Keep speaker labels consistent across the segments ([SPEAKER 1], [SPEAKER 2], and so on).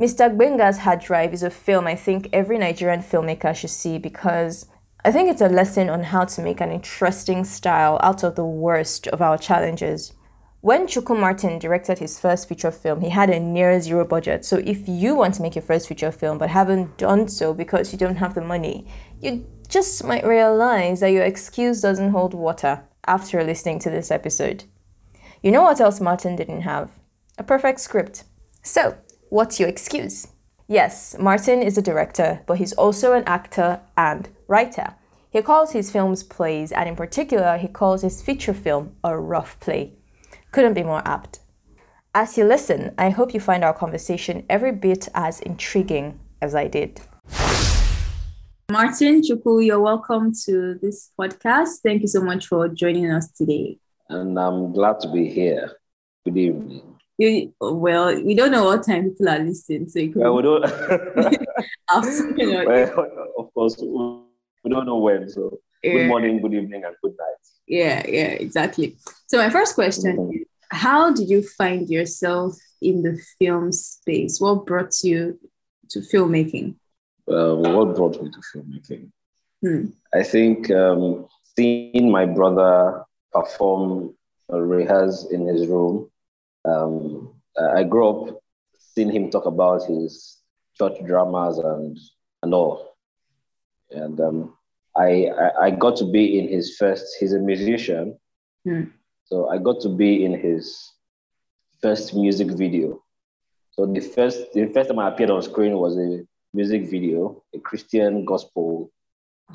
[SPEAKER 1] Mr. Gbenga's Hard Drive is a film I think every Nigerian filmmaker should see because I think it's a lesson on how to make an interesting style out of the worst of our challenges. When Chukwu Martin directed his first feature film, he had a near zero budget. So if you want to make your first feature film but haven't done so because you don't have the money, you just might realize that your excuse doesn't hold water after listening to this episode. You know what else Martin didn't have? A perfect script. So, what's your excuse? Yes, Martin is a director, but he's also an actor and writer. He calls his films plays, and in particular, he calls his feature film a rough play. Couldn't be more apt. As you listen, I hope you find our conversation every bit as intriguing as I did. Martin Chukwu, you're welcome to this podcast. Thank you so much for joining us today.
[SPEAKER 2] And I'm glad to be here. Good evening.
[SPEAKER 1] You, well, we don't know what time people are listening, so you well, we don't.
[SPEAKER 2] well, of course, we don't know when. So, yeah. good morning, good evening, and good night.
[SPEAKER 1] Yeah, yeah, exactly. So my first question mm-hmm. how did you find yourself in the film space? What brought you to filmmaking?
[SPEAKER 2] Uh, what brought me to filmmaking? Hmm. I think um, seeing my brother perform or rehearse in his room. Um, I grew up seeing him talk about his church dramas and and all. And um, I, I, I got to be in his first. He's a musician, mm. so I got to be in his first music video. So the first the first time I appeared on screen was a music video, a Christian gospel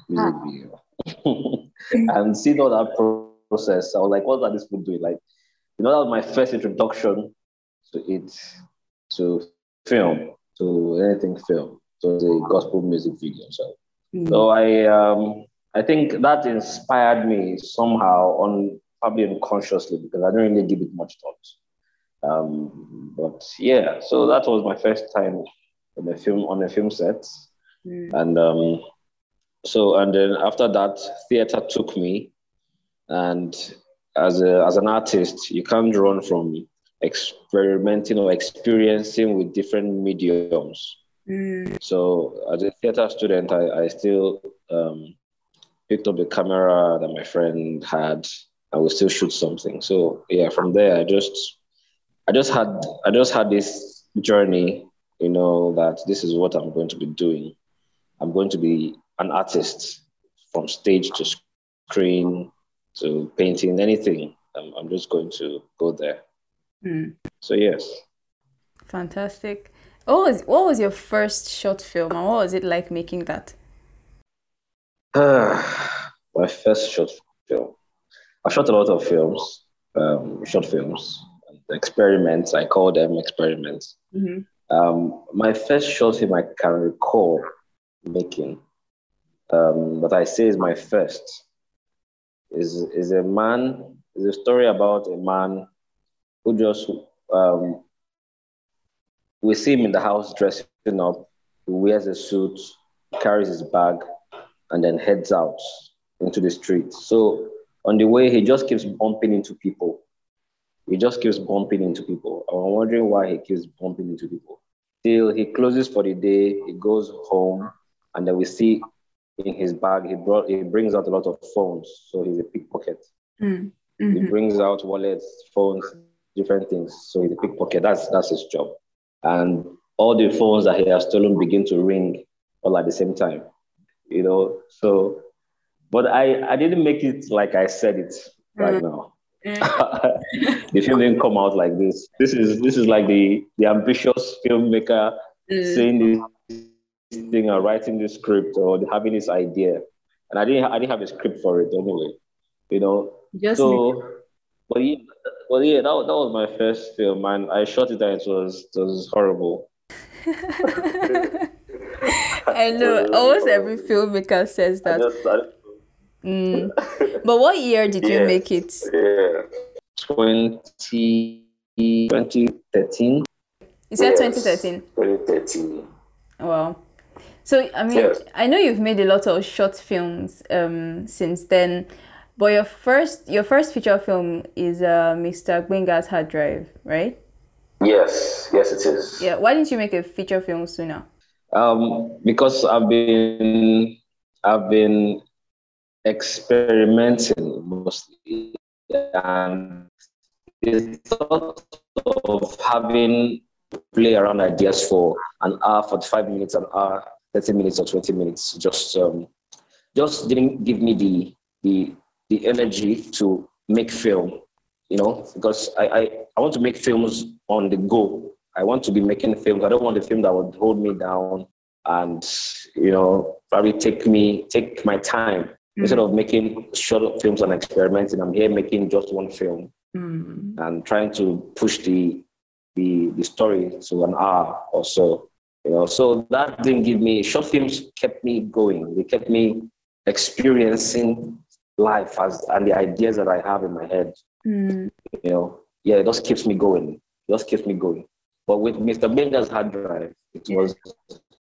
[SPEAKER 2] music ah. video, and seeing all that process, I was like, "What are these people doing?" Like, you know, that was my first introduction to it, to film, to anything film, to the gospel music video. So Mm. So I um, I think that inspired me somehow on probably unconsciously because I didn't really give it much thought. Um, but yeah, so that was my first time on a film on a film set, mm. and um, so and then after that, theater took me, and as a as an artist, you can't run from experimenting or experiencing with different mediums. Mm. So as a theater student, I, I still um, picked up the camera that my friend had. I would still shoot something. So yeah, from there I just I just had I just had this journey, you know, that this is what I'm going to be doing. I'm going to be an artist from stage to screen to painting, anything. I'm, I'm just going to go there. Mm. So yes.
[SPEAKER 1] Fantastic. What was what was your first short film, and what was it like making that?
[SPEAKER 2] Uh, my first short film. I shot a lot of films, um, short films, experiments. I call them experiments. Mm-hmm. Um, my first short film I can recall making, um, that I say is my first, is is a man. Is a story about a man who just um, we see him in the house dressing up. He wears a suit, carries his bag, and then heads out into the street. So on the way, he just keeps bumping into people. He just keeps bumping into people. I'm wondering why he keeps bumping into people. Till he closes for the day, he goes home, and then we see in his bag he brought he brings out a lot of phones. So he's a pickpocket. Mm. Mm-hmm. He brings out wallets, phones, different things. So he's a pickpocket. That's that's his job and all the phones that he has stolen begin to ring all at the same time. You know, so but I, I didn't make it like I said it right mm. now. Mm. the film didn't come out like this. This is this is like the the ambitious filmmaker mm. saying this thing or writing this script or having this idea. And I didn't I didn't have a script for it anyway. You know. Just so but yeah, well, yeah, that, that was my first film, and I shot it and it was it was horrible.
[SPEAKER 1] I know. Almost every filmmaker says that. Mm. But what year did you make it?
[SPEAKER 2] Yeah, 20, 2013.
[SPEAKER 1] You said yes, 2013?
[SPEAKER 2] 2013.
[SPEAKER 1] Wow. So, I mean, yes. I know you've made a lot of short films um, since then. But your first your first feature film is uh, Mr. Gbenga's Hard Drive, right?
[SPEAKER 2] Yes, yes, it is.
[SPEAKER 1] Yeah. Why didn't you make a feature film sooner?
[SPEAKER 2] Um, because I've been I've been experimenting mostly, and the thought of having play around ideas for an hour, 45 minutes, an hour, 30 minutes, or 20 minutes just um, just didn't give me the the the energy to make film, you know, because I, I, I want to make films on the go. I want to be making films. I don't want a film that would hold me down and, you know, probably take me, take my time. Mm-hmm. Instead of making short films and experimenting, I'm here making just one film mm-hmm. and trying to push the, the, the story to an hour or so. You know, so that didn't give me short films kept me going. They kept me experiencing life as and the ideas that I have in my head. Mm. You know, yeah, it just keeps me going. It just keeps me going. But with Mr. Gbenga's hard drive, it was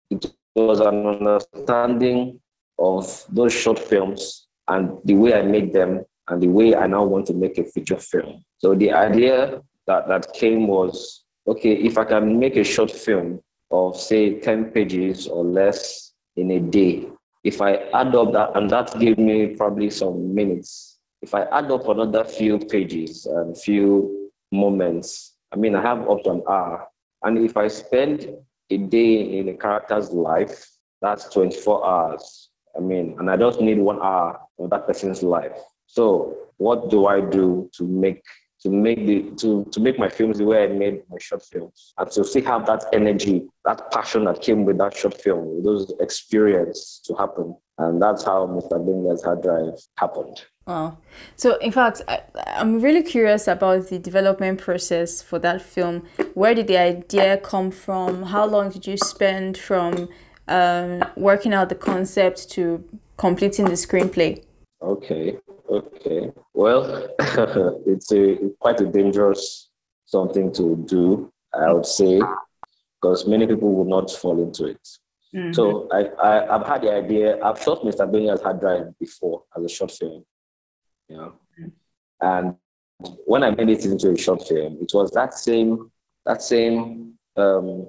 [SPEAKER 2] it was an understanding of those short films and the way I made them and the way I now want to make a feature film. So the idea that, that came was okay, if I can make a short film of say 10 pages or less in a day, if I add up that, and that gave me probably some minutes, if I add up another few pages and few moments, I mean, I have up to an hour. And if I spend a day in a character's life, that's 24 hours. I mean, and I just need one hour of that person's life. So, what do I do to make to make the to to make my films the way I made my short films, and to still have that energy, that passion that came with that short film, those experience to happen, and that's how Mr. Gbenga's hard drive happened.
[SPEAKER 1] Wow. So, in fact, I, am really curious about the development process for that film. Where did the idea come from? How long did you spend from um, working out the concept to completing the screenplay?
[SPEAKER 2] Okay. Okay. Well, it's a quite a dangerous something to do, I would say, because many people would not fall into it. Mm-hmm. So I, I have had the idea. I've shot Mr. Gbenga's hard drive before as a short film. You know? Mm-hmm. And when I made it into a short film, it was that same that same um,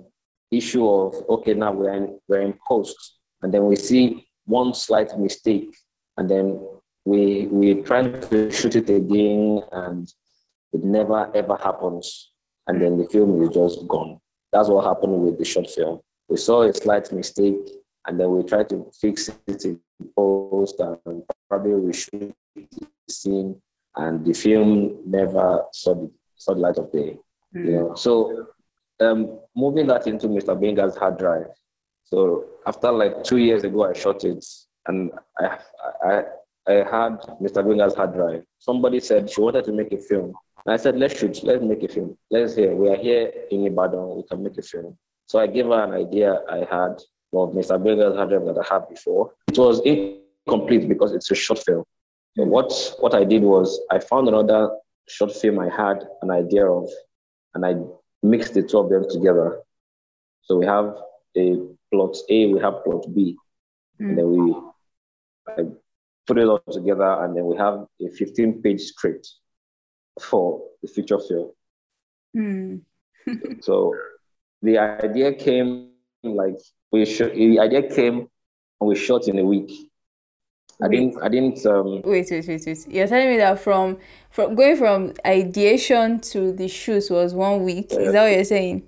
[SPEAKER 2] issue of okay, now we're in we're in post, and then we see one slight mistake, and then we we tried to shoot it again and it never ever happens. And then the film is just gone. That's what happened with the short film. We saw a slight mistake and then we tried to fix it in post and probably reshoot the scene and the film never saw the, saw the light of day. Mm. you know so um, moving that into mr Gbenga's hard drive. So after like two years ago i shot it and i i I had Mr. Gbenga's hard drive. Somebody said she wanted to make a film. And I said, let's shoot, let's make a film. Let's hear. We are here in Ibadan, we can make a film. So I gave her an idea I had of Mr. Gbenga's hard drive that I had before. It was incomplete because it's a short film. So what, what I did was I found another short film I had an idea of, and I mixed the two of them together. So we have a plot A, we have plot B, mm. and then we I put it all together, and then we have a 15 page script for the feature film. Mm. so the idea came like we shot, the idea came and we shot in a week. I didn't. I didn't. Um,
[SPEAKER 1] wait, wait, wait, wait. You're telling me that from from going from ideation to the shoot was one week. Is that what you're saying?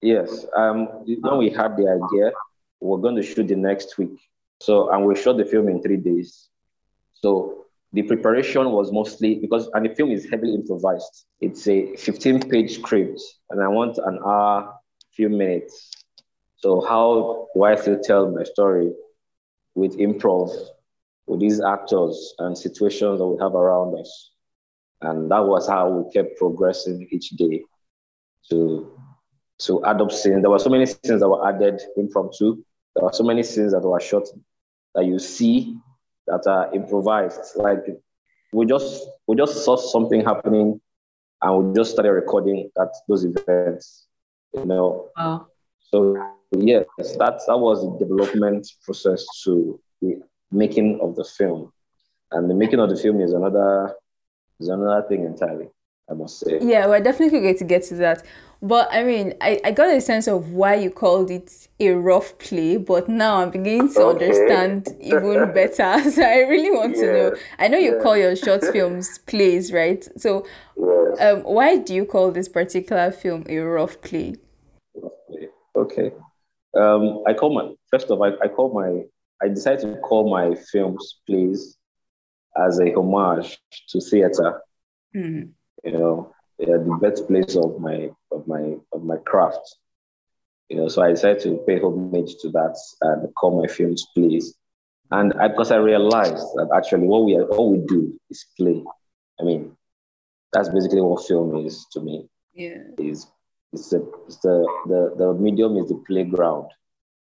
[SPEAKER 2] Yes. Um. When we had the idea, we are going to shoot the next week. So and we shot the film in three days. So the preparation was mostly because, and the film is heavily improvised. It's a 15 page script, and I want an hour, few minutes. So, how do I still tell my story with improv, with these actors and situations that we have around us? And that was how we kept progressing each day to, to add up scenes. There were so many scenes that were added impromptu. There were so many scenes that were shot that you see that are improvised. Like we just we just saw something happening and we just started recording that those events. You know. Wow. So yes, that that was the development process to the making of the film. And the making of the film is another is another thing entirely. I must say.
[SPEAKER 1] Yeah, we're definitely going to get to that. But I mean, I, I got a sense of why you called it a rough play, but now I'm beginning to okay. understand even better. So I really want yeah. to know. I know you yeah. call your short films plays, right? So yes. um, why do you call this particular film a rough play? Rough play.
[SPEAKER 2] Okay. Um, I call my first of all, I, I call my I decided to call my films plays as a homage to theater. Mm. You know, they are the birthplace of my of my of my craft. You know, so I decided to pay homage to that and call my films plays. And I, because I realized that actually what we are, all we do is play. I mean, that's basically what film is to me.
[SPEAKER 1] Yeah.
[SPEAKER 2] Is it's, a, it's the, the the medium is the playground,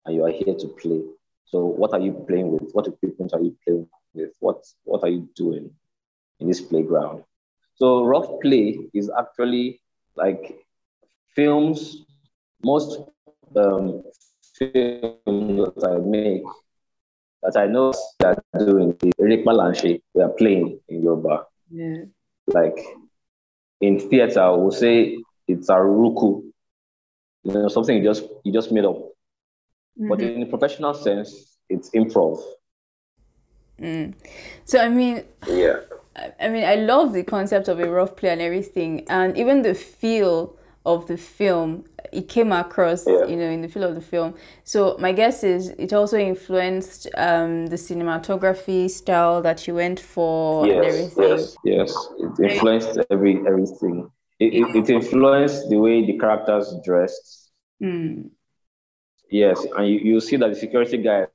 [SPEAKER 2] and you are here to play. So what are you playing with? What equipment are you playing with? What what are you doing in this playground? So rough play is actually like films, most um, films that I make that I know that doing the Eric Malanche, we are playing in Yoruba.
[SPEAKER 1] Yeah.
[SPEAKER 2] Like in theater, we'll say it's a ruku, you know, something you just you just made up. Mm-hmm. But in the professional sense, it's improv.
[SPEAKER 1] Mm. So I mean,
[SPEAKER 2] yeah.
[SPEAKER 1] I mean, I love the concept of a rough play and everything, and even the feel of the film. It came across, yeah. you know, in the feel of the film. So my guess is it also influenced um, the cinematography style that you went for
[SPEAKER 2] yes,
[SPEAKER 1] and everything.
[SPEAKER 2] Yes, yes, it influenced every everything. It, it, it influenced the way the characters dressed.
[SPEAKER 1] Mm.
[SPEAKER 2] Yes, and you, you see that the security guy.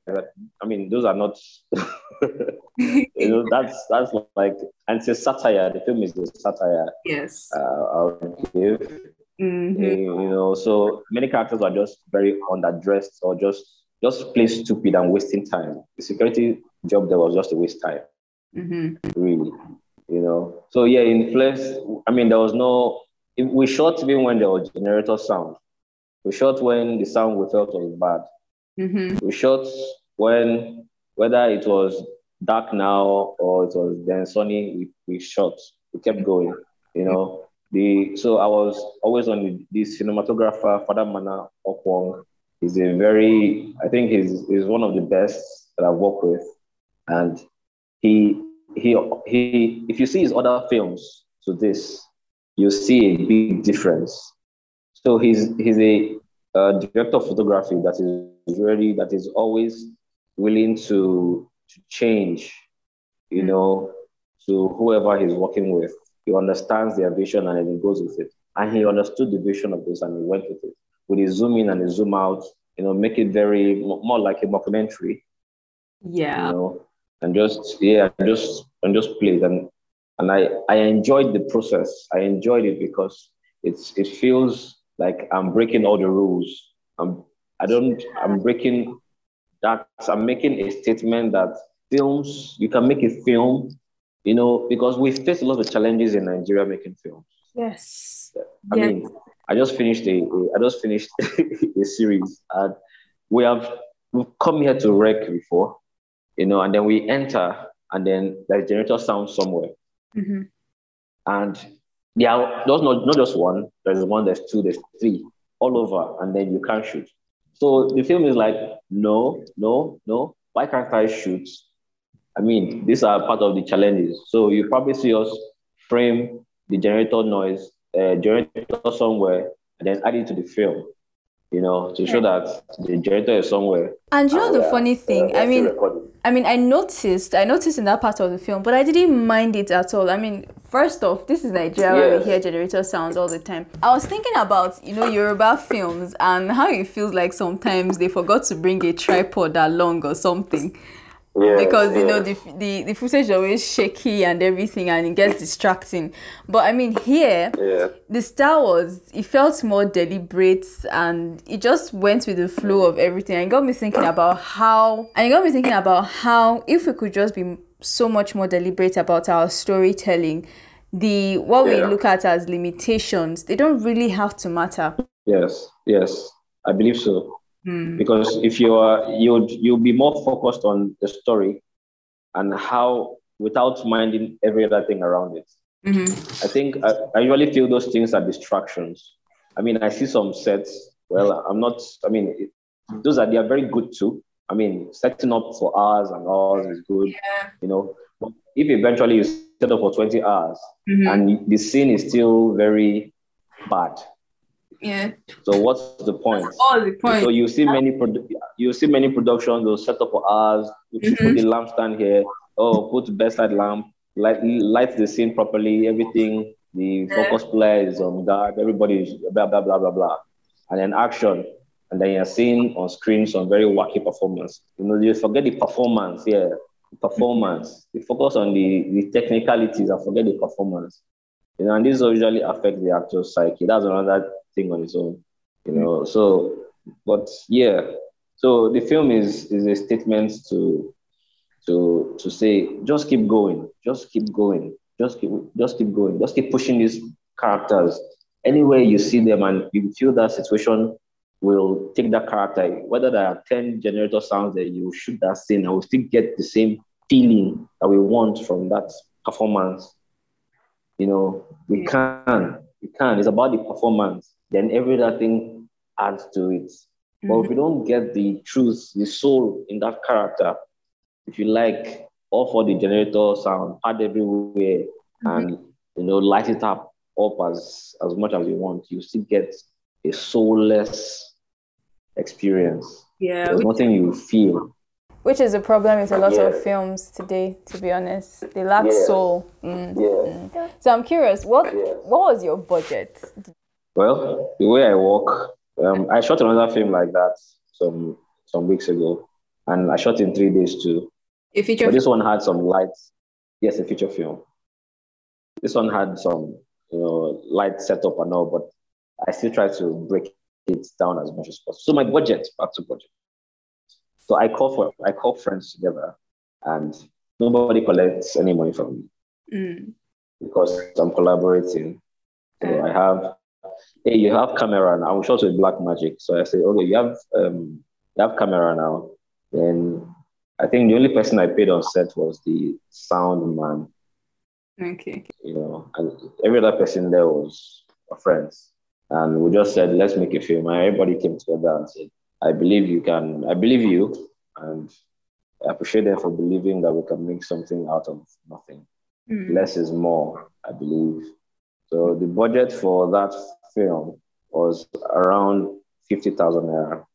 [SPEAKER 2] I mean, those are not. you know, that's that's like, and it's a satire. The film is a satire.
[SPEAKER 1] Yes.
[SPEAKER 2] Uh, I'll give.
[SPEAKER 1] Mm-hmm.
[SPEAKER 2] You know, so many characters are just very underdressed or just just play stupid and wasting time. The security job there was just a waste time.
[SPEAKER 1] Mm-hmm.
[SPEAKER 2] Really, you know. So yeah, in Flesh, I mean, there was no. We shot even when there was generator sound we shot when the sound we felt was bad.
[SPEAKER 1] Mm-hmm.
[SPEAKER 2] We shot when whether it was dark now or it was then sunny, we, we shot. We kept going, you know. The so I was always on the, cinematographer, Father Mana Okwong. He's a very, I think he's, he's one of the best that I've worked with. And he he he if you see his other films to this, you see a big difference so he's he's a uh, director of photography that is really that is always willing to to change, you mm. know, to whoever he's working with. He understands their vision and he goes with it. And he understood the vision of this and he went with it. With his zoom in and his zoom out, you know, make it very more like a documentary.
[SPEAKER 1] Yeah.
[SPEAKER 2] You know, and just yeah, just and just play and and I I enjoyed the process. I enjoyed it because it's it feels like I'm breaking all the rules. I'm I don't I'm breaking that I'm making a statement that films you can make a film, you know, because we face a lot of challenges in Nigeria making films.
[SPEAKER 1] Yes.
[SPEAKER 2] I yes. mean, I just finished a, a I just finished a series and we have we've come here to wreck before, you know, and then we enter and then there's generator sound somewhere.
[SPEAKER 1] Mm-hmm.
[SPEAKER 2] And there are there's not, not just one, there's one, there's two, there's three, all over, and then you can't shoot. So the film is like, no, no, no. Why can't I shoot? I mean, these are part of the challenges. So you probably see us frame the generator noise, uh, generator somewhere, and then add it to the film you know, to show that the generator is somewhere.
[SPEAKER 1] And you know the uh, funny thing, I mean, I mean, I noticed, I noticed in that part of the film, but I didn't mind it at all. I mean, first off, this is Nigeria yes. where we hear generator sounds all the time. I was thinking about, you know, Yoruba films and how it feels like sometimes they forgot to bring a tripod along or something because you know the, the the footage is always shaky and everything and it gets distracting. But i mean here
[SPEAKER 2] yeah.
[SPEAKER 1] the star was it felt more deliberate and it just went with the flow of everything. And it got me thinking about how and it got me thinking about how if we could just be so much more deliberate about our storytelling the what yeah. we look at as limitations they don't really have to matter.
[SPEAKER 2] Yes yes. I believe so
[SPEAKER 1] Hmm.
[SPEAKER 2] Because if you are you'd you'll be more focused on the story and how without minding every other thing around it. Mm-hmm. I think I, I usually feel those things are distractions. I mean, I see some sets. Well, I'm not. I mean, it, those are they are very good too. I mean, setting up for hours and hours is good. Yeah. You know, but if eventually you set up for 20 hours mm-hmm. and the scene is still very bad.
[SPEAKER 1] Yeah.
[SPEAKER 2] So what's the point?
[SPEAKER 1] That's all the point.
[SPEAKER 2] So you see many produ- you see many productions. They'll set up for hours. Mm-hmm. Put the lamp stand here. Oh, put bedside lamp. Light light the scene properly. Everything. The yeah. focus player is on guard. Everybody is blah blah blah blah blah. And then action and then you're seeing on screen some very wacky performance. You know, you forget the performance, yeah, the performance. You focus on the, the technicalities and forget the performance. You know, and this usually affects the actor's psyche. That's another thing on its own. You know, mm. so but yeah. So the film is is a statement to to to say just keep going, just keep going, just keep just keep going, just keep pushing these characters. Anywhere you see them and you feel that situation will take that character, whether there are 10 generator sounds that you shoot that scene, and we'll still get the same feeling that we want from that performance. You know, we can, we can. It's about the performance. Then every other thing adds to it. Mm-hmm. But if you don't get the truth, the soul in that character, if you like, all for the generator sound, add everywhere, mm-hmm. and you know, light it up up as as much as you want, you still get a soulless experience.
[SPEAKER 1] Yeah.
[SPEAKER 2] There's nothing you feel.
[SPEAKER 1] Which is a problem with a lot yeah. of films today, to be honest. They lack soul. Mm.
[SPEAKER 2] Yeah.
[SPEAKER 1] Mm. So I'm curious, what what was your budget?
[SPEAKER 2] Well, the way I work, um, I shot another film like that some some weeks ago, and I shot in three days too.
[SPEAKER 1] A feature.
[SPEAKER 2] But this one had some lights. Yes, a feature film. This one had some, you know, light setup and all, but I still try to break it down as much as possible. So my budget, back to budget. So I call for I call friends together, and nobody collects any money from me mm. because I'm collaborating. So mm. I have, hey, you have camera now. I'm shot with Blackmagic, so I say, okay, you have um, you have camera now. Then I think the only person I paid on set was the sound man.
[SPEAKER 1] Okay.
[SPEAKER 2] You know, and every other person there was friends. And we just said, let's make a film. And everybody came together and said, I believe you can, I believe you. And I appreciate them for believing that we can make something out of nothing. Mm. Less is more, I believe. So the budget for that film was around 50,000 naira.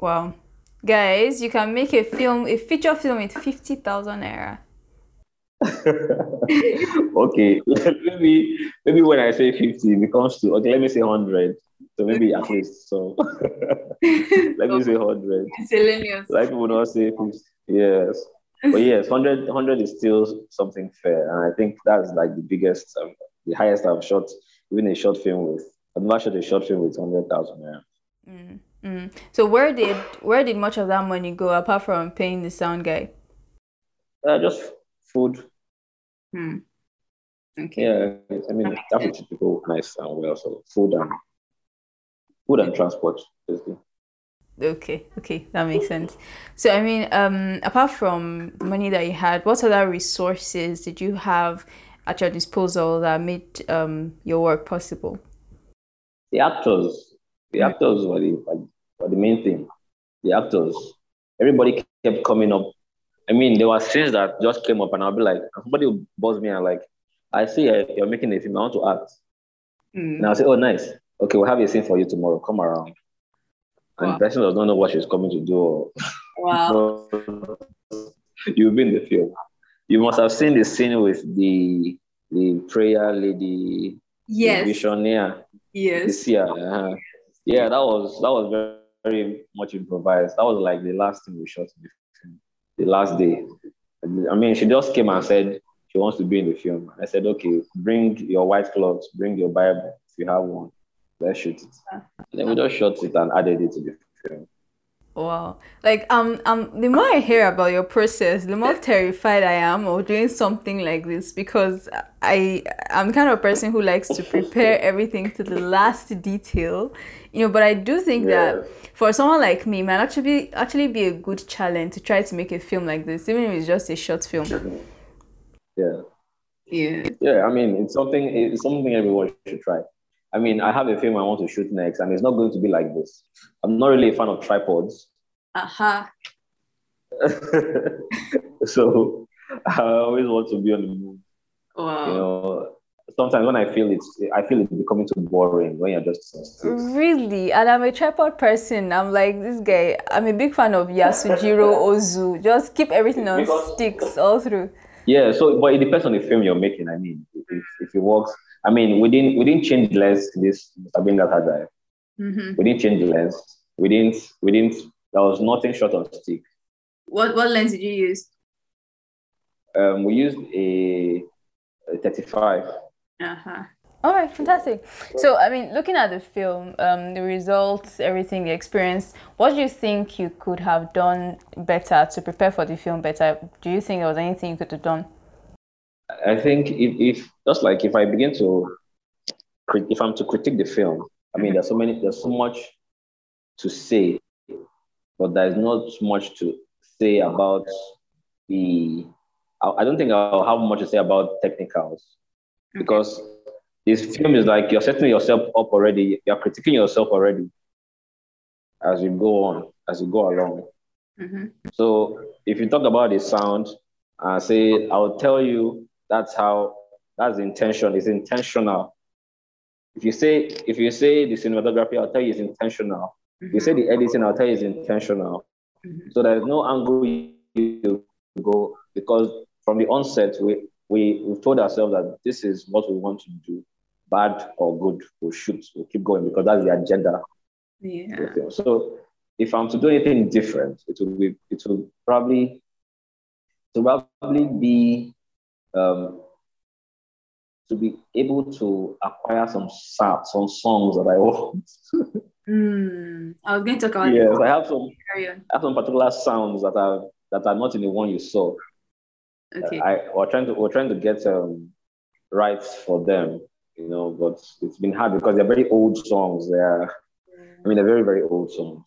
[SPEAKER 1] Wow. Guys, you can make a film, a feature film with 50,000 naira.
[SPEAKER 2] okay, maybe maybe when I say 50, it becomes to okay, let me say 100. So maybe at least so let me say 100.
[SPEAKER 1] Miscellaneous.
[SPEAKER 2] Like people not say 50. Yes. But yes, 100, 100 is still something fair. And I think that's like the biggest, um, the highest I've shot, even a short film with. I've not shot a short film with 100,000. Yeah.
[SPEAKER 1] Mm, mm. So where did where did much of that money go apart from paying the sound guy?
[SPEAKER 2] Uh, just food,
[SPEAKER 1] Hmm.
[SPEAKER 2] Okay. Yeah, I mean that that's typical nice and well. So food and food and transport, basically.
[SPEAKER 1] Okay, okay, that makes sense. So I mean, um, apart from the money that you had, what other resources did you have at your disposal that made um your work possible?
[SPEAKER 2] The actors, the actors were the were the main thing. The actors, everybody kept coming up I mean, there were scenes that just came up, and I'll be like, somebody will buzz me and like, I see you're making a film. I want to act. Mm. And I'll say, oh, nice. Okay, we'll have a scene for you tomorrow. Come around. And wow. the person does not know what she's coming to do.
[SPEAKER 1] Wow.
[SPEAKER 2] you've been in the film. You must have seen the scene with the the prayer lady.
[SPEAKER 1] Yes.
[SPEAKER 2] The visionaire.
[SPEAKER 1] Yes.
[SPEAKER 2] This year. Uh-huh. Yeah, that was that was very, very much improvised. That was like the last thing we shot in the film, the last day. I mean, she just came and said she wants to be in the film. I said, okay, bring your white clothes, bring your Bible if you have one. Let's shoot it. And then we just shot it and added it to the film.
[SPEAKER 1] Wow. Like um um the more I hear about your process, the more terrified I am of doing something like this because I I'm kind of a person who likes to prepare everything to the last detail. You know, but I do think yeah. that for someone like me, might actually be, actually be a good challenge to try to make a film like this, even if it's just a short film.
[SPEAKER 2] Yeah.
[SPEAKER 1] Yeah.
[SPEAKER 2] Yeah, I mean, it's something. It's something everyone should try. I mean, I have a film I want to shoot next, and it's not going to be like this. I'm not really a fan of tripods. Uh-huh. so I always want to be on the move.
[SPEAKER 1] Wow.
[SPEAKER 2] You know, sometimes when I feel it's, I feel it's becoming too boring when you're just.
[SPEAKER 1] Really, and I'm a tripod person. I'm like this guy. I'm a big fan of Yasujiro Ozu. Just keep everything on because, sticks all through.
[SPEAKER 2] Yeah. So, but it depends on the film you're making. I mean, if, if it works. I mean, we didn't we didn't change lens this Sabinga hard drive. Mm-hmm. We didn't change the lens. We didn't we didn't. There was nothing short of stick.
[SPEAKER 1] What what lens did you use?
[SPEAKER 2] Um, we used a, a 35.
[SPEAKER 1] Uh-huh. All right, fantastic. So, I mean, looking at the film, um, the results, everything, the experience, what do you think you could have done better to prepare for the film better? Do you think there was anything you could have done?
[SPEAKER 2] I think if, if just like if I begin to, if I'm to critique the film, I mean, there's so many, there's so much to say, but there's not much to say about the. I don't think I'll have much to say about technicals because this film is like you're setting yourself up already. You're critiquing yourself already as you go on, as you go along. Mm-hmm. So if you talk about the sound, I uh, say I'll tell you that's how that's intention. It's intentional. If you say if you say the cinematography, I'll tell you it's intentional. Mm-hmm. If you say the editing, I'll tell you it's intentional. Mm-hmm. So there's no angle you go because from the onset we we, we've told ourselves that this is what we want to do, bad or good, we'll shoot, we'll keep going because that's the agenda.
[SPEAKER 1] Yeah.
[SPEAKER 2] So if I'm to do anything different, it will be, it will probably, to probably be, um, to be able to acquire some some songs that I want.
[SPEAKER 1] mm, I was going to talk about.
[SPEAKER 2] Yes, I have some. I have some particular sounds that are that are not in the one you saw.
[SPEAKER 1] Okay.
[SPEAKER 2] I we're trying to we're trying to get um, rights for them, you know, but it's been hard because they're very old songs. They're, I mean, they're very very old songs.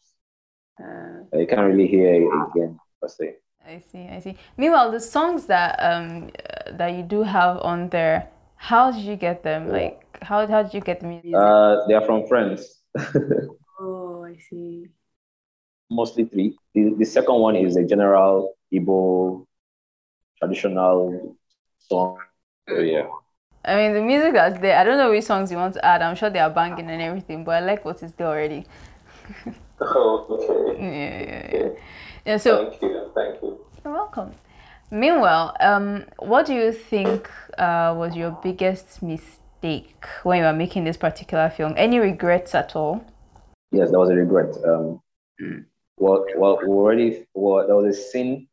[SPEAKER 2] Uh, you can't really hear it again per se.
[SPEAKER 1] I see, I see. Meanwhile, the songs that um that you do have on there, how did you get them? Like, how how did you get the music?
[SPEAKER 2] Uh, they are from friends.
[SPEAKER 1] oh, I see.
[SPEAKER 2] Mostly three. The, the second one is a general Igbo traditional song. So yeah.
[SPEAKER 1] I mean, the music that's there, I don't know which songs you want to add. I'm sure they are banging and everything, but I like what is there already.
[SPEAKER 2] oh, okay.
[SPEAKER 1] Yeah, yeah, yeah. Yeah so,
[SPEAKER 2] thank you. Thank you.
[SPEAKER 1] You're welcome. Meanwhile, um, what do you think uh, was your biggest mistake when you were making this particular film? Any regrets at all?
[SPEAKER 2] Yes, there was a regret. Um, mm. Well, well, we already well, there was a scene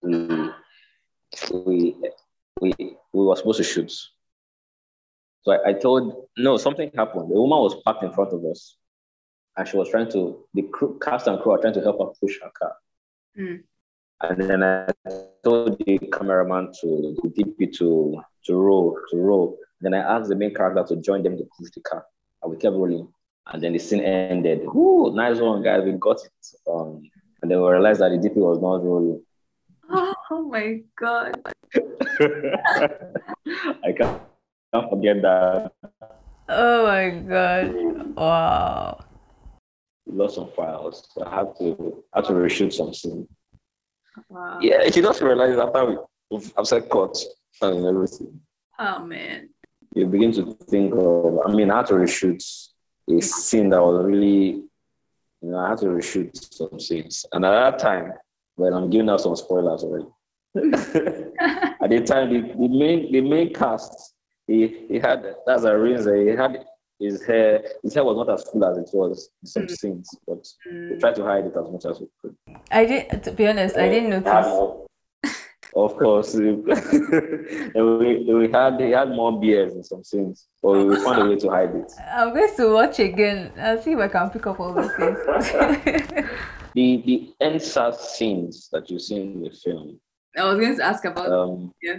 [SPEAKER 2] we we we we were supposed to shoot. So I, I told no, something happened. The woman was parked in front of us, and she was trying to the crew, cast and crew are trying to help her push her car. Mm. And then I told the cameraman to the DP to to roll to roll. Then I asked the main character to join them to push the car, and we kept rolling. And then the scene ended. Ooh, nice one, guys. We got it. Um, and then we realized that the DP was not rolling.
[SPEAKER 1] Oh my god.
[SPEAKER 2] I can't, can't forget that.
[SPEAKER 1] Oh my god. Wow.
[SPEAKER 2] Lots of files. So I have to I have to reshoot something.
[SPEAKER 1] Wow.
[SPEAKER 2] Yeah, she doesn't realize after we I've said cut and everything.
[SPEAKER 1] Oh man.
[SPEAKER 2] You begin to think of I mean I had to reshoot a scene that was really you know, I had to reshoot some scenes. And at that time, well, I'm giving out some spoilers already. At the time, the, the main the main cast, he, he had that's a reason he had his hair his hair was not as full as it was in some mm. scenes, but mm. we tried to hide it as much as we could.
[SPEAKER 1] I did to be honest, I didn't notice.
[SPEAKER 2] of course, and we, we had he had more beers in some scenes, but we found a way to hide it.
[SPEAKER 1] I'm going to watch again I'll see if I can pick up all those things.
[SPEAKER 2] the the EndSARS scenes that you see in the film
[SPEAKER 1] I was going to ask about. Um, yeah.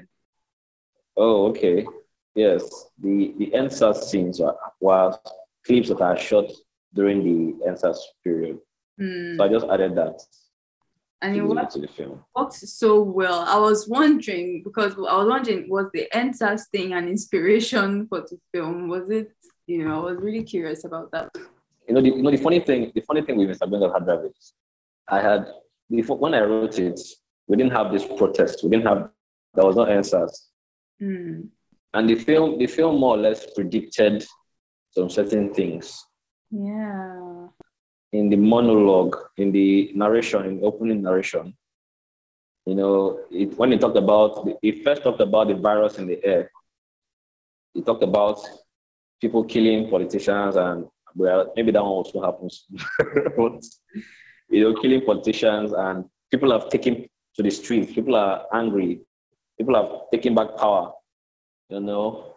[SPEAKER 2] Oh, okay. Yes, the the EndSARS scenes were, were clips that are shot during the EndSARS period. Mm. So I just added that.
[SPEAKER 3] and it worked, worked so well. I was wondering because I was wondering was the EndSARS thing an inspiration for the film? Was it? You know, I was really curious about that.
[SPEAKER 2] You know, the, you know, the funny thing, the funny thing with Mr. Bengal Drive is, I had before when I wrote it, we didn't have this protest. We didn't have there was no EndSARS. Mm. And the film, the film more or less predicted some certain things.
[SPEAKER 3] Yeah
[SPEAKER 2] in the monologue, in the narration, in the opening narration, you know, it, when he talked about, he first talked about the virus in the air. He talked about people killing politicians, and well, maybe that one also happens. but, you know, killing politicians, and people have taken to the streets. People are angry. People have taken back power. You know,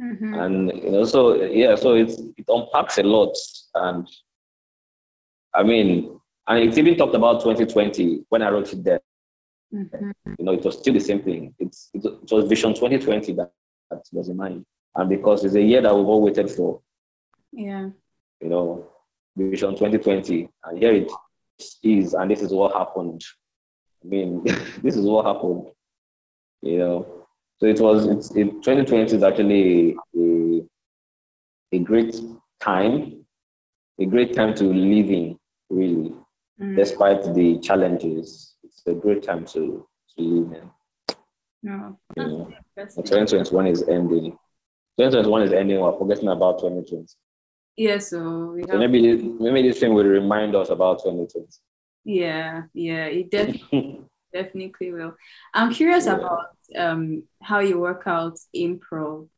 [SPEAKER 2] mm-hmm. and you know, so yeah, so it's it unpacks a lot, and I mean, and it's even talked about 2020 when I wrote it there. Mm-hmm. You know, it was still the same thing. It's, it, was Vision 2020 that, that was in mind. And because it's a year that we've all waited for.
[SPEAKER 3] Yeah.
[SPEAKER 2] You know, Vision 2020. And here it is, and this is what happened. I mean, this is what happened. You know, so it was, it's, it, 2020 is actually a, a great time, a great time to live in really. Mm. Despite the challenges, it's a great time to, to live in.
[SPEAKER 3] No.
[SPEAKER 2] Know, 2021 is ending. 2021 is ending. We're forgetting about 2020.
[SPEAKER 3] Yeah, so,
[SPEAKER 2] so maybe maybe this thing will remind us about 2020.
[SPEAKER 3] Yeah, yeah, it definitely definitely will. I'm curious yeah. about um how you work out improv.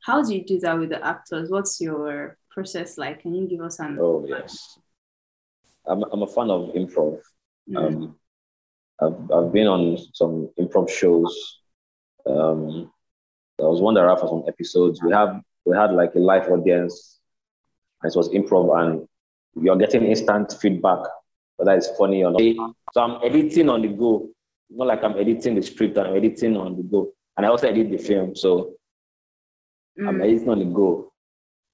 [SPEAKER 3] How do you do that with the actors? What's your process like? Can you give us an?
[SPEAKER 2] Oh yes. I'm, I'm a fan of improv. Mm. Um, I've, I've been on some improv shows. Um, there was one that ran for some episodes. We have we had like a live audience, and it was improv, and you're getting instant feedback whether it's funny or not. So I'm editing on the go, not like I'm editing the script. I'm editing on the go, and I also edit the film. So mm. I'm editing on the go.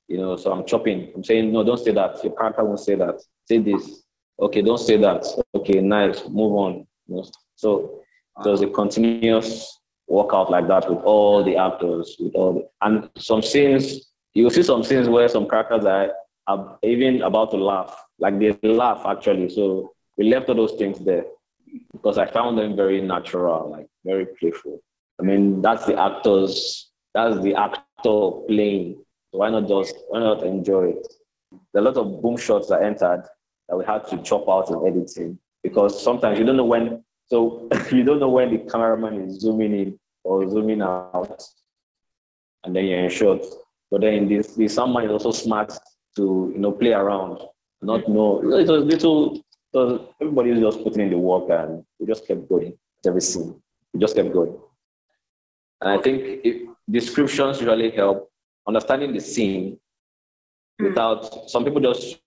[SPEAKER 2] You know, so I'm chopping. I'm saying, no, don't say that. Your character won't say that. Say this. Okay, don't say that. Okay, nice. Move on. You know? So there's a continuous workout like that with all the actors, with all the, and some scenes. You will see some scenes where some characters are, are even about to laugh, like they laugh actually. So we left all those things there because I found them very natural, like very playful. I mean, that's the actors, that's the actor playing so why not just why not enjoy it? There are a lot of boom shots that entered that we had to chop out in editing because sometimes you don't know when. So you don't know when the cameraman is zooming in or zooming out, and then you're in shot. But then this, the soundman is also smart to you know play around, not know. It was little. So everybody was just putting in the work, and we just kept going. Every scene, we just kept going. And I think it, descriptions usually help understanding the scene mm. without some people just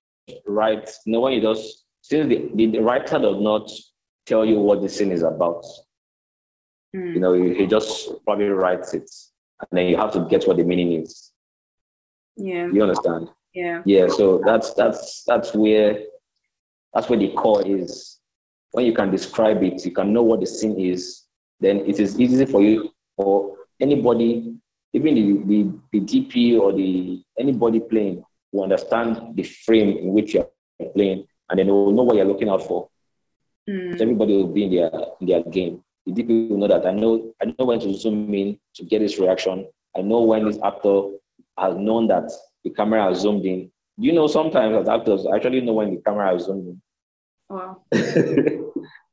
[SPEAKER 2] write, no one you just since the, the, the, writer does not tell you what the scene is about. Mm. You know, he, he just probably writes it and then you have to get what the meaning is.
[SPEAKER 3] Yeah.
[SPEAKER 2] You understand?
[SPEAKER 3] Yeah.
[SPEAKER 2] Yeah. So that's that's that's where that's where the core is. When you can describe it, you can know what the scene is, then it is easy for you or anybody even the, the, the DP or the anybody playing will understand the frame in which you're playing and then they will know what you're looking out for. Mm. So everybody will be in their in their game. The DP will know that I know I know when to zoom in to get this reaction. I know when this actor has known that the camera has zoomed in. You know, sometimes as actors I actually know when the camera is zoomed in.
[SPEAKER 3] Wow.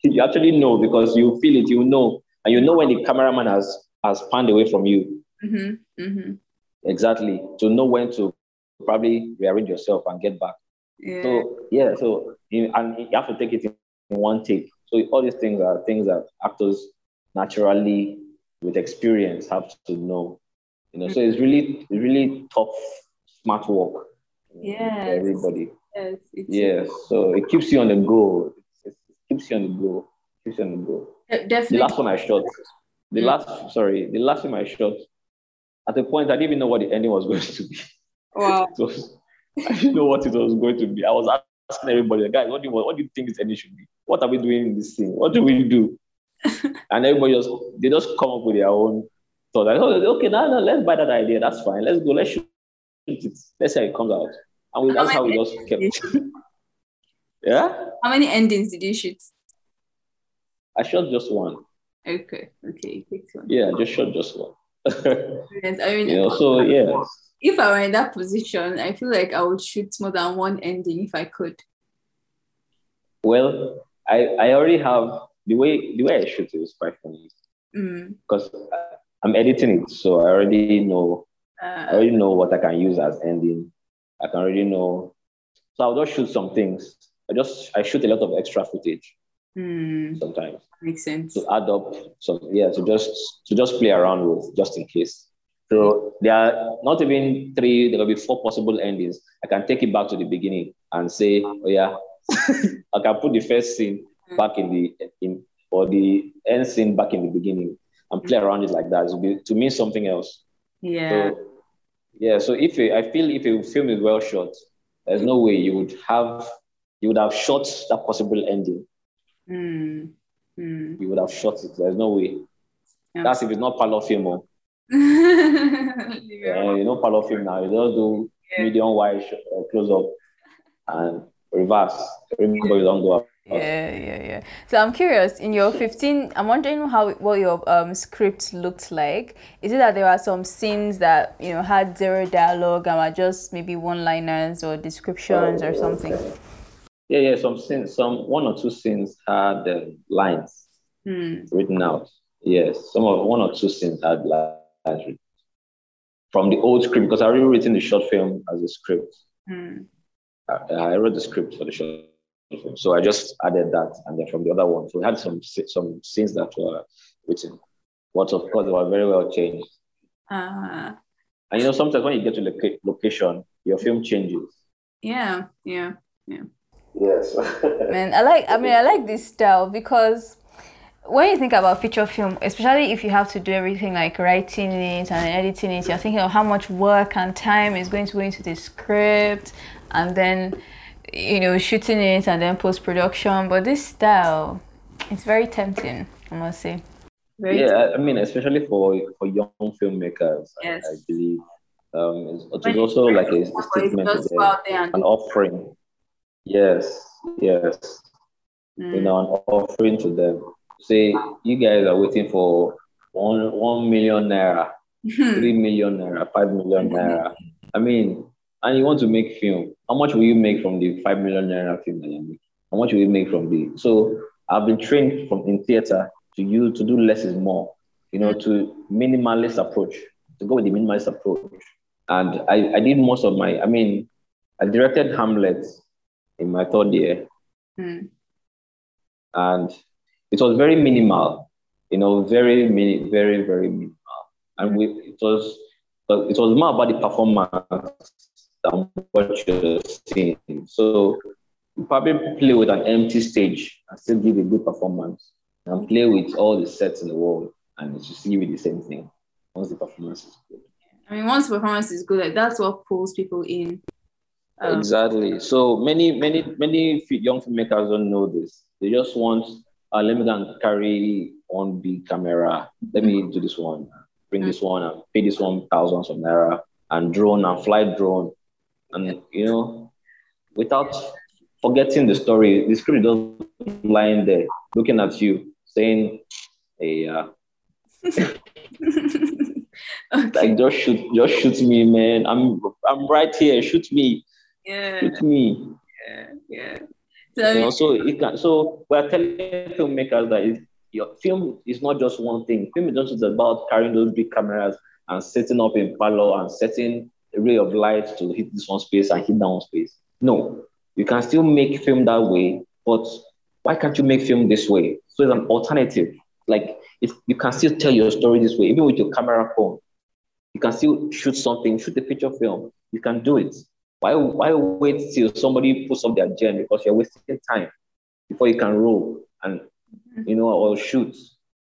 [SPEAKER 2] you actually know because you feel it, you know, and you know when the cameraman has has panned away from you.
[SPEAKER 3] Mm-hmm. Mm-hmm.
[SPEAKER 2] Exactly. To know when to probably rearrange yourself and get back. Yeah. So yeah, so you, and you have to take it in one take. So all these things are things that actors naturally, with experience, have to know. You know, mm-hmm. so it's really, really tough, smart work.
[SPEAKER 3] Yeah.
[SPEAKER 2] Everybody.
[SPEAKER 3] Yes.
[SPEAKER 2] Yes. So it keeps you on the go. It, keeps you on the go. Keeps you on the go.
[SPEAKER 3] Definitely.
[SPEAKER 2] The last one I shot. The last, sorry, the last time I shot at a point, I didn't even know what the ending was going to be.
[SPEAKER 3] Wow.
[SPEAKER 2] was, I didn't know what it was going to be. I was asking everybody, guys, what do you what do you think this ending should be? what are we doing in this scene? What do we do? and everybody just they just come up with their own thought. Like, oh, okay, now, now let's buy that idea. That's fine. Let's go. Let's shoot it. Let's how it comes out. And we, that's how we just kept. yeah.
[SPEAKER 3] How many endings did you shoot?
[SPEAKER 2] I shot just one.
[SPEAKER 3] Okay. Okay. One.
[SPEAKER 2] Yeah, just shot just one.
[SPEAKER 3] I mean,
[SPEAKER 2] you know, so yeah.
[SPEAKER 3] If I were in that position, I feel like I would shoot more than one ending if I could.
[SPEAKER 2] Well, I I already have the way the way I shoot it is quite funny
[SPEAKER 3] mm.
[SPEAKER 2] because I'm editing it, so I already know uh, I already know what I can use as ending. I can already know, so I'll just shoot some things. I just I shoot a lot of extra footage
[SPEAKER 3] mm.
[SPEAKER 2] sometimes.
[SPEAKER 3] Makes sense
[SPEAKER 2] to add up some yeah to just to just play around with just in case. So there are not even three, there will be four possible endings. I can take it back to the beginning and say, oh yeah, I can put the first scene back in the in or the end scene back in the beginning and play around it like that to, be, to mean something else.
[SPEAKER 3] Yeah.
[SPEAKER 2] So, yeah. So if I feel if a film is well shot, there's no way you would have you would have shot that possible ending.
[SPEAKER 3] Mm.
[SPEAKER 2] Mm. You would have shot it. There's no way. Yeah. That's if it's not parlor film. Oh. yeah, you know parlor film now. You just do yeah. medium wide uh, close up and reverse. Remember, you don't go up.
[SPEAKER 1] Yeah, yeah, yeah. So I'm curious. In your 15, I'm wondering how what your um, script looked like. Is it that there are some scenes that you know had zero dialogue and were just maybe one-liners or descriptions or something?
[SPEAKER 2] Yeah, yeah. Some scenes, some one or two scenes had uh, lines
[SPEAKER 3] hmm.
[SPEAKER 2] written out. Yes, some of one or two scenes had lines written from the old script because I already written the short film as a script.
[SPEAKER 3] Hmm.
[SPEAKER 2] I, I wrote the script for the short film, so I just added that, and then from the other one, so we had some some scenes that were written, but of course they were very well changed.
[SPEAKER 3] Uh,
[SPEAKER 2] and you know, sometimes when you get to the location, your film changes.
[SPEAKER 3] Yeah, yeah, yeah.
[SPEAKER 2] Yes.
[SPEAKER 1] Man, I like. I mean, I like this style because when you think about feature film, especially if you have to do everything like writing it and editing it, you're thinking of how much work and time is going to go into the script and then you know shooting it and then post production. But this style, it's very tempting, I must say.
[SPEAKER 2] Very yeah, tempting. I mean, especially for for young filmmakers,
[SPEAKER 3] yes.
[SPEAKER 2] I, I believe um, it's, it's also like a, a statement, an offering. Yes, yes. Mm. You know, an offering to them say you guys are waiting for one one million naira, three million naira, five million naira. I mean, and you want to make film. How much will you make from the five million naira film that you make? How much will you make from the so I've been trained from in theater to you to do less is more, you know, to minimalist approach, to go with the minimalist approach. And I, I did most of my, I mean, I directed Hamlet in my third year.
[SPEAKER 3] Mm.
[SPEAKER 2] And it was very minimal, you know, very, mini, very, very minimal. And we, it was, it was more about the performance than what you're seeing. So probably play with an empty stage and still give a good performance, and play with all the sets in the world and you see with the same thing once the performance is good.
[SPEAKER 3] I mean, once the performance is good, like that's what pulls people in.
[SPEAKER 2] Um, exactly. So many, many, many young filmmakers don't know this. They just want uh, let me go and carry one big camera. Let me do this one, bring this one, and pay this one thousands of naira, and drone and fly drone, and you know, without forgetting the story, the script just lying there, looking at you, saying, "Hey, uh, okay. like just shoot, just shoot me, man. I'm, I'm right here. Shoot me,
[SPEAKER 3] yeah,
[SPEAKER 2] shoot me."
[SPEAKER 3] Yeah, yeah.
[SPEAKER 2] So, you know, so it can. So we're telling filmmakers that it, your film is not just one thing. Film is not just about carrying those big cameras and setting up in parlor and setting a ray of light to hit this one space and hit that one space. No, you can still make film that way, but why can't you make film this way? So it's an alternative. Like if you can still tell your story this way, even with your camera phone. You can still shoot something, shoot a feature film. You can do it. Why, why wait till somebody puts up their gem because you're wasting time before you can roll and you know or shoot.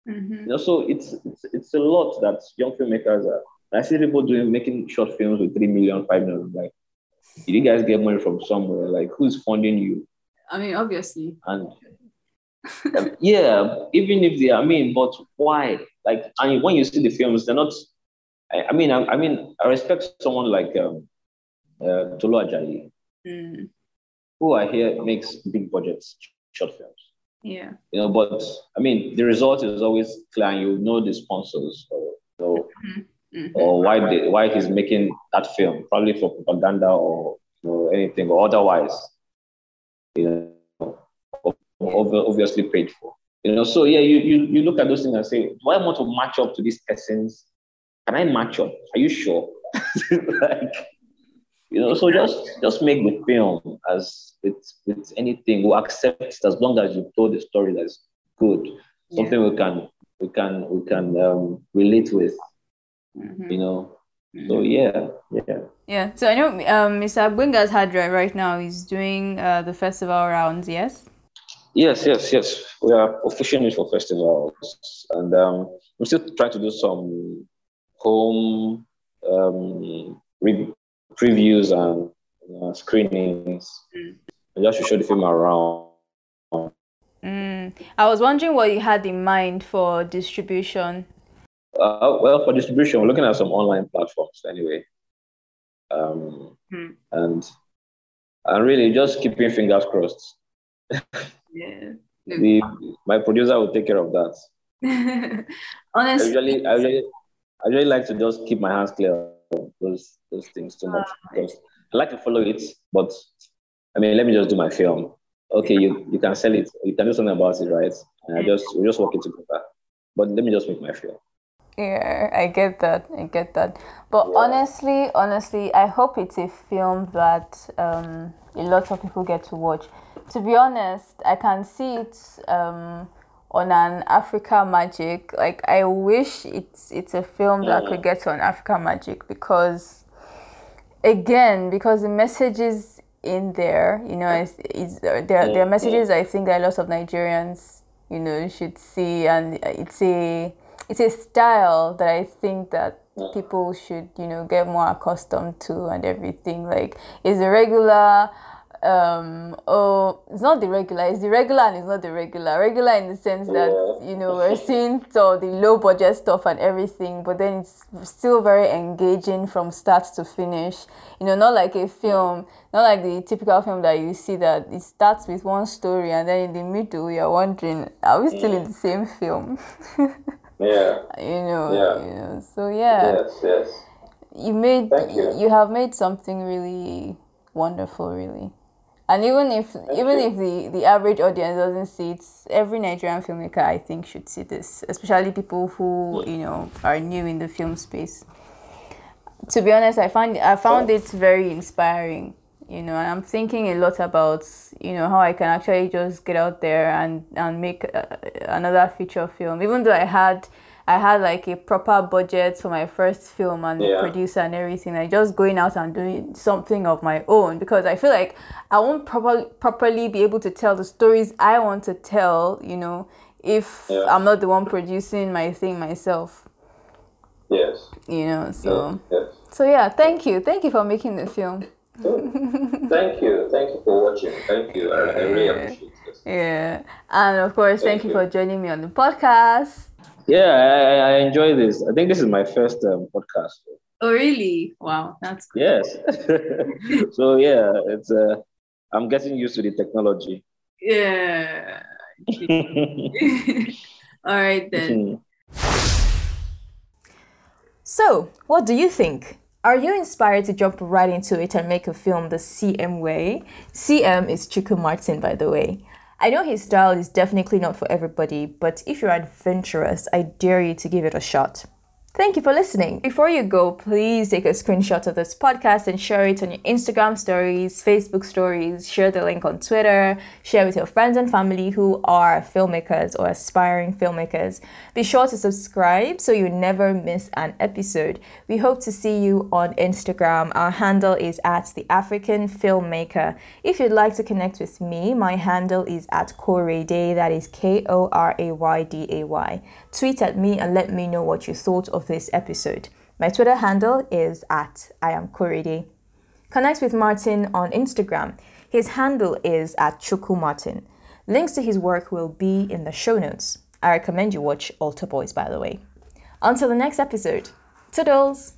[SPEAKER 3] Mm-hmm.
[SPEAKER 2] You know, so it's, it's it's a lot that young filmmakers are. I see people doing making short films with three million, five million. Like, did you guys get money from somewhere? Like, who's funding you?
[SPEAKER 3] I mean, obviously.
[SPEAKER 2] And yeah, even if they, I mean, but why? Like, I mean, when you see the films, they're not. I, I mean, I, I, mean, I respect someone like um, uh, Tolu Ajayi, mm. who I hear makes big budgets short films.
[SPEAKER 1] Yeah.
[SPEAKER 2] You know, but I mean, the result is always clear, and you know the sponsors, So, or, mm-hmm. Mm-hmm. or why they, why he's making that film, probably for propaganda or know, anything, or otherwise. You know, obviously paid for. You know, so yeah, you, you you look at those things and say, do I want to match up to these persons? Can I match up? Are you sure? like, you know, so just just make the film as it's it's anything. We'll accept as long as you told the story that's good, something yeah. we can we can we can um, relate with. Mm-hmm. You know, mm-hmm. so yeah, yeah.
[SPEAKER 1] Yeah. So I know um, Mr. Gbenga's hard drive right now is doing uh, the festival rounds. Yes.
[SPEAKER 2] Yes, yes, yes. We are officially for festivals, and um, we're still trying to do some home um, re- previews and uh, screenings. Mm. Just to show the film around.
[SPEAKER 1] Mm. I was wondering what you had in mind for distribution.
[SPEAKER 2] Uh, well, for distribution, we're looking at some online platforms anyway, um, mm. and and really just keeping fingers crossed.
[SPEAKER 1] yeah.
[SPEAKER 2] The, my producer will take care of that.
[SPEAKER 1] Honestly,
[SPEAKER 2] I usually, I usually, I really like to just keep my hands clear of those those things too much ah, because I like to follow it, but I mean, let me just do my film. Okay, you, you can sell it, you can do something about it, right? And I just we just work it together. But let me just make my film.
[SPEAKER 1] Yeah, I get that. I get that. But yeah. honestly, honestly, I hope it's a film that um, a lot of people get to watch. To be honest, I can see it um, on an Africa Magic. Like I wish it's it's a film that could get on Africa Magic because again, because the messages in there, you know, is, is there there are messages I think that a lot of Nigerians, you know, should see and it's a it's a style that I think that people should, you know, get more accustomed to and everything. Like it's a regular um oh it's not the regular it's the regular and it's not the regular. Regular in the sense that yeah. you know we're seeing all the low budget stuff and everything but then it's still very engaging from start to finish. You know not like a film not like the typical film that you see that it starts with one story and then in the middle you're wondering are we still in the same film
[SPEAKER 2] yeah
[SPEAKER 1] you know
[SPEAKER 2] yeah.
[SPEAKER 1] you know so yeah
[SPEAKER 2] yes yes
[SPEAKER 1] you made
[SPEAKER 2] Thank you.
[SPEAKER 1] you have made something really wonderful really and even if Thank even you. if the, the average audience doesn't see it, every Nigerian filmmaker I think should see this, especially people who you know are new in the film space. To be honest, I find I found it very inspiring. You know, and I'm thinking a lot about you know how I can actually just get out there and and make a, uh, another feature film, even though I had I had like a proper budget for my first film and yeah. producer and everything. Like just going out and doing something of my own because I feel like I won't properly properly be able to tell the stories I want to tell, you know, if yeah. I'm not the one producing my thing myself.
[SPEAKER 2] Yes.
[SPEAKER 1] You know, so
[SPEAKER 2] yes.
[SPEAKER 1] so yeah, thank you. Thank you for making the film.
[SPEAKER 2] Thank you. Thank you for watching. Thank you. I, I really appreciate this.
[SPEAKER 1] Yeah. And of course, thank, thank you, you for joining me on the podcast.
[SPEAKER 2] Yeah, I, I enjoy this. I think this is my first um, podcast.
[SPEAKER 1] Oh, really? Wow, that's
[SPEAKER 2] cool. Yes. so yeah, it's uh, I'm getting used to the technology.
[SPEAKER 1] Yeah. All right then. So, what do you think? Are you inspired to jump right into it and make a film the CM way? CM is Chukwu Martin, by the way. I know his style is definitely not for everybody, but if you're adventurous, I dare you to give it a shot. Thank you for listening. Before you go, please take a screenshot of this podcast and share it on your Instagram stories, Facebook stories, share the link on Twitter, share with your friends and family who are filmmakers or aspiring filmmakers. Be sure to subscribe so you never miss an episode. We hope to see you on Instagram. Our handle is at the African Filmmaker. If you'd like to connect with me, my handle is at Korayday, that is K O R A Y D A Y. Tweet at me and let me know what you thought of this episode. My Twitter handle is at I am Korede. Connect with Martin on Instagram. His handle is at Chukwu Martin.
[SPEAKER 3] Links to his work will be in the show notes. I recommend you watch Altar Boys, by the way. Until the next episode, toodles!